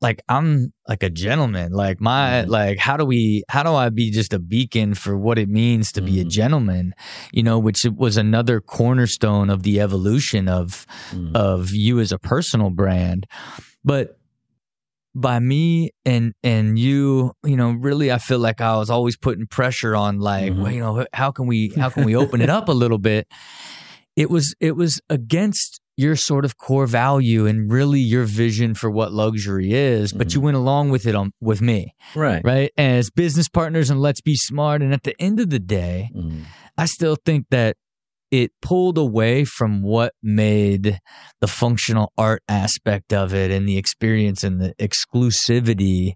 like I'm like a gentleman. Like my mm-hmm. like how do we how do I be just a beacon for what it means to mm-hmm. be a mm-hmm. gentleman? You know, which was another cornerstone of the evolution of mm-hmm. of you as a personal brand. But by me and and you, you know, really I feel like I was always putting pressure on like, mm-hmm. you know, how can we how can we open it up a little bit? It was it was against your sort of core value and really your vision for what luxury is, but mm-hmm. you went along with it on with me. Right. Right. As business partners and let's be smart. And at the end of the day, mm-hmm. I still think that it pulled away from what made the functional art aspect of it and the experience and the exclusivity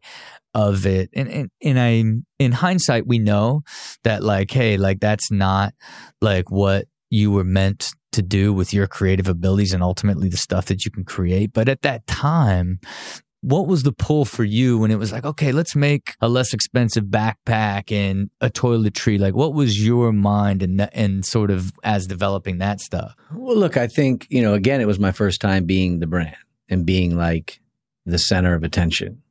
of it. And, and, and I, in hindsight, we know that like, hey, like that's not like what you were meant to do with your creative abilities and ultimately the stuff that you can create. But at that time, what was the pull for you when it was like, okay, let's make a less expensive backpack and a toiletry? Like, what was your mind and and sort of as developing that stuff? Well, look, I think you know, again, it was my first time being the brand and being like the center of attention.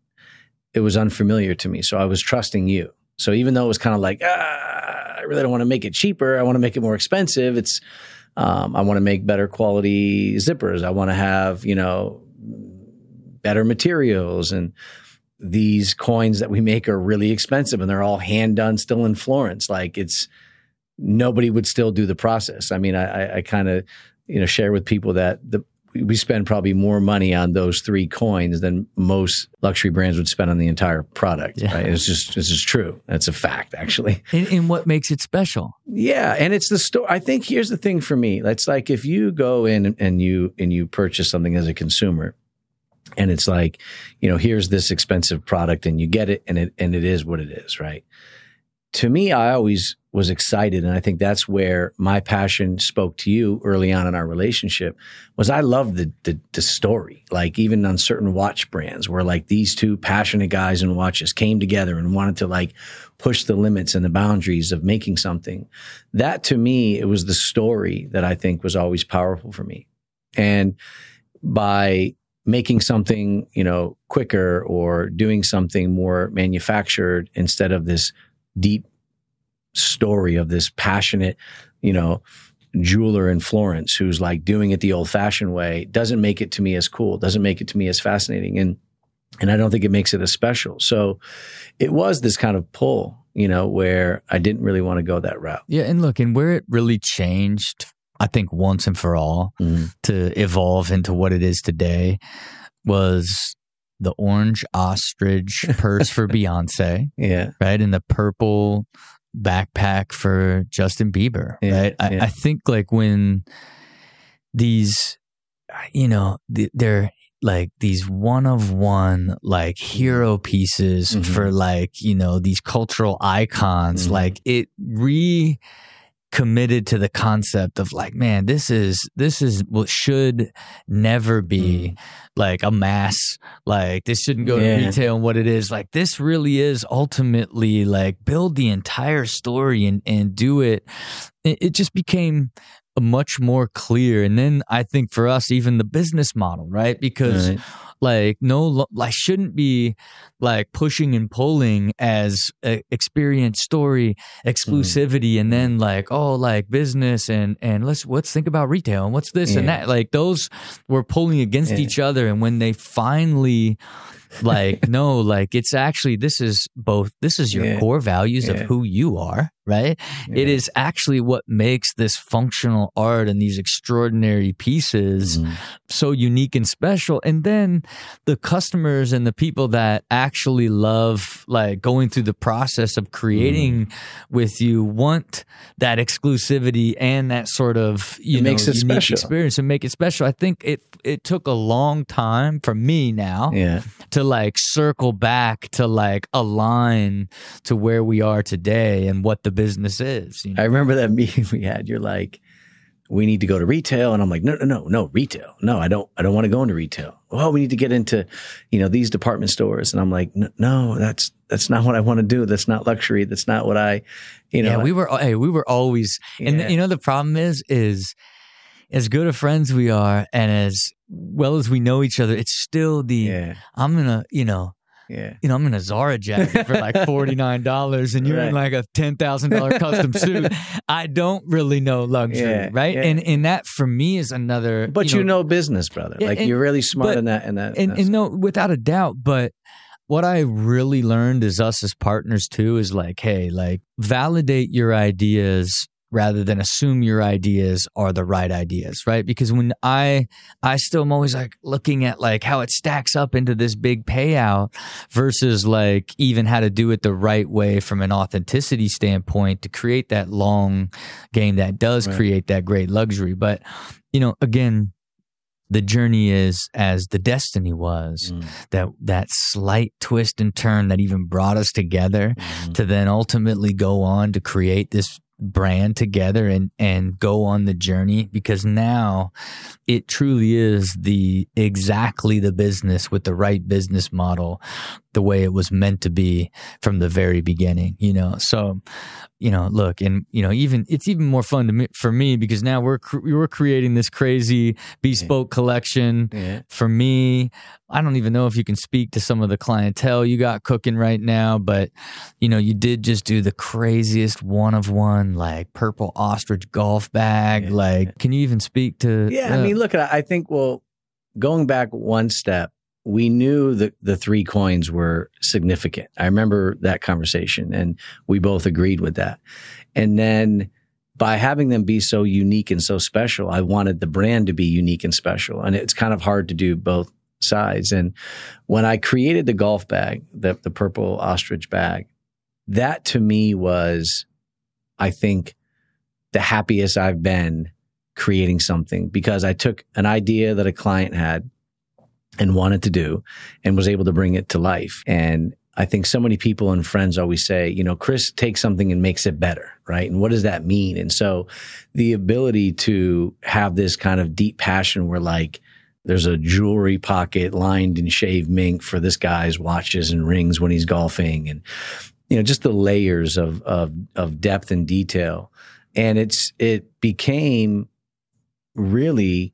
It was unfamiliar to me, so I was trusting you. So even though it was kind of like, ah, really don't want to make it cheaper, I want to make it more expensive. It's um, I want to make better quality zippers. I want to have, you know, better materials. And these coins that we make are really expensive and they're all hand done still in Florence. Like it's, nobody would still do the process. I mean, I, I, I kind of, you know, share with people that the, we spend probably more money on those three coins than most luxury brands would spend on the entire product. Yeah. Right? It's just this is true. That's a fact, actually. (laughs) And, and, what makes it special? Yeah, and it's the story. I think here's the thing for me. It's like if you go in and you and you purchase something as a consumer, and it's like, you know, here's this expensive product, and you get it, and it and it is what it is, right? To me, I always was excited. And I think that's where my passion spoke to you early on in our relationship was I love the, the, the, story. Like even on certain watch brands where like these two passionate guys in watches came together and wanted to like push the limits and the boundaries of making something. That to me, it was the story that I think was always powerful for me. And by making something, you know, quicker or doing something more manufactured instead of this deep story of this passionate, you know, jeweler in Florence who's like doing it the old fashioned way doesn't make it to me as cool, doesn't make it to me as fascinating. And, and I don't think it makes it as special. So it was this kind of pull, you know, where I didn't really want to go that route. Yeah. And look, and where it really changed, I think once and for all mm-hmm. to evolve into what it is today was the orange ostrich (laughs) purse for Beyonce. Yeah. Right. And the purple backpack for Justin Bieber, yeah, right? I, yeah. I, think like when these, you know, they're like these one of one like hero pieces mm-hmm. for like, you know, these cultural icons, mm-hmm. like it re committed to the concept of like man this is this is what should never be mm. like a mass. Like this shouldn't go yeah. to retail and what it is. Like this really is ultimately like build the entire story and and do it. It, it just became much more clear. And then i think for us even the business model right? Because right like no like shouldn't be like pushing and pulling as experience story exclusivity mm. and then like oh like business and and let's let's think about retail and what's this yeah. and that like those were pulling against yeah. each other and when they finally like (laughs) no like it's actually this is both this is your yeah. core values of who you are right? It is actually what makes this functional art and these extraordinary pieces mm-hmm. so unique and special. And then the customers and the people that actually love like going through the process of creating mm. with you want that exclusivity and that sort of you it know makes it special. experience and make it special. I think it it took a long time for me now yeah. to like circle back to like align to where we are today and what the business is. You know? I remember that (laughs) meeting we had. You're like, we need to go to retail. And I'm like, no, no, no, no, retail. No, I don't, I don't want to go into retail. Well, we need to get into, you know, these department stores. And I'm like, no, that's, that's not what I want to do. That's not luxury. That's not what I, you know. Yeah, we were, hey, we were always, yeah. and you know, the problem is, is as good of friends we are and as well as we know each other, it's still the, yeah. I'm going to, you know, yeah. You know, I'm in a Zara jacket for like $49 and you're right. in like a $10,000 custom suit. (laughs) I don't really know luxury, yeah, right? Yeah. And and that for me is another But you know, you know business, brother. like and, you're really smart but, in that in that. And, and no, without a doubt, but what I really learned is us as partners too is like, hey, like validate your ideas rather than assume your ideas are the right ideas, right? Because when I, I still am always like looking at like how it stacks up into this big payout versus like even how to do it the right way from an authenticity standpoint to create that long game that does right. create that great luxury. But, you know, again, the journey is as the destiny was mm. that that slight twist and turn that even brought us together mm. to then ultimately go on to create this brand together and and go on the journey because now it truly is the exactly the business with the right business model the way it was meant to be from the very beginning you know so you know look and you know even it's even more fun to me, for me because now we're we're creating this crazy bespoke yeah. collection yeah. for me I don't even know if you can speak to some of the clientele you got cooking right now, but you know, you did just do the craziest one of one, like purple ostrich golf bag. Yeah, like, can you even speak to? Yeah, uh, I mean, look, I think well, going back one step, we knew that the three coins were significant. I remember that conversation, and we both agreed with that. And then by having them be so unique and so special, I wanted the brand to be unique and special. And it's kind of hard to do both sides. And when I created the golf bag, the, the purple ostrich bag, that to me was, I think, the happiest I've been creating something because I took an idea that a client had and wanted to do and was able to bring it to life. And I think so many people and friends always say, you know, Chris takes something and makes it better, right? And what does that mean? And so the ability to have this kind of deep passion where like there's a jewelry pocket lined in shaved mink for this guy's watches and rings when he's golfing and you know, just the layers of of of depth and detail. And it's it became really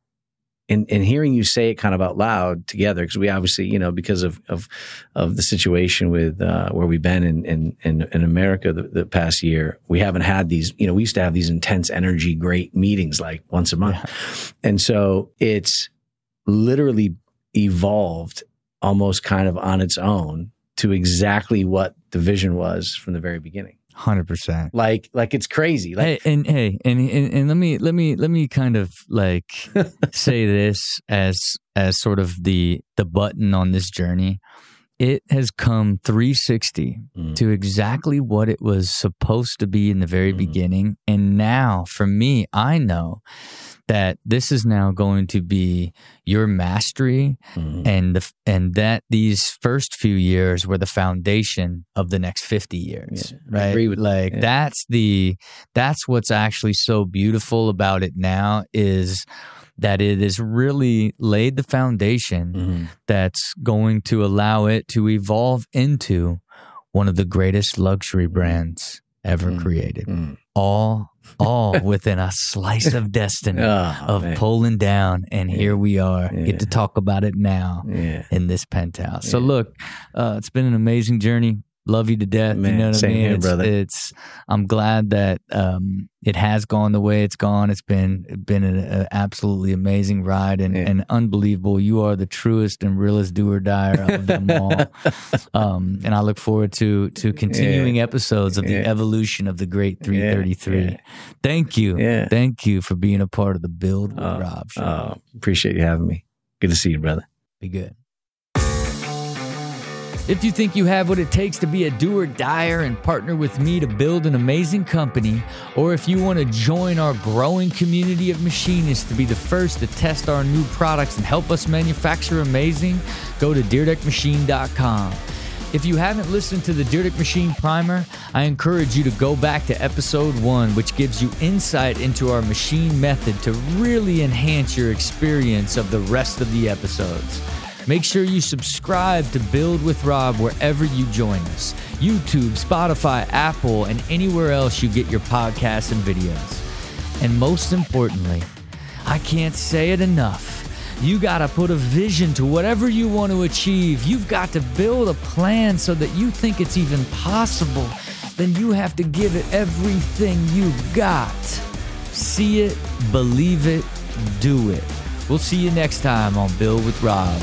and, and hearing you say it kind of out loud together, because we obviously, you know, because of of, of the situation with uh, where we've been in in, in, in America the, the, past year, we haven't had these. You know, we used to have these intense energy, great meetings like once a month, yeah. and so it's literally evolved almost kind of on its own to exactly what the vision was from the very beginning. Hundred percent. Like, like it's crazy. Like, hey, and hey, and, and and let me let me let me kind of like (laughs) say this as as sort of the the button on this journey. It has come 360 mm. to exactly what it was supposed to be in the very mm. beginning, and now for me, I know that this is now going to be your mastery mm-hmm. and the and that these first few years were the foundation of the next 50 years yeah, right like yeah. that's the that's what's actually so beautiful about it now is that it has really laid the foundation mm-hmm. that's going to allow it to evolve into one of the greatest luxury brands ever mm-hmm. created mm. all all within a slice of destiny (laughs) oh, of man. pulling down. And yeah. here we are, yeah. get to talk about it now yeah. in this penthouse. So, look, uh, it's been an amazing journey love you to death. Man, you know what I mean? Here, it's, brother. it's, I'm glad that um, it has gone the way it's gone. It's been been an absolutely amazing ride and, yeah. and unbelievable. You are the truest and realest do or die of them all. (laughs) um, and I look forward to to continuing yeah. episodes of the evolution of the great 333. Thank you. Yeah. Thank you for being a part of the Build with oh, Rob show. Oh, appreciate you having me. Good to see you, brother. Be good. If you think you have what it takes to be a do or dyer and partner with me to build an amazing company, or if you want to join our growing community of machinists to be the first to test our new products and help us manufacture amazing, go to DyrdekMachine.com. If you haven't listened to the Dyrdek Machine Primer, I encourage you to go back to episode one, which gives you insight into our machine method to really enhance your experience of the rest of the episodes. Make sure you subscribe to Build with Rob wherever you join us YouTube, Spotify, Apple, and anywhere else you get your podcasts and videos. And most importantly, I can't say it enough. You got to put a vision to whatever you want to achieve. You've got to build a plan so that you think it's even possible. Then you have to give it everything you've got. See it, believe it, do it. We'll see you next time on Build with Rob.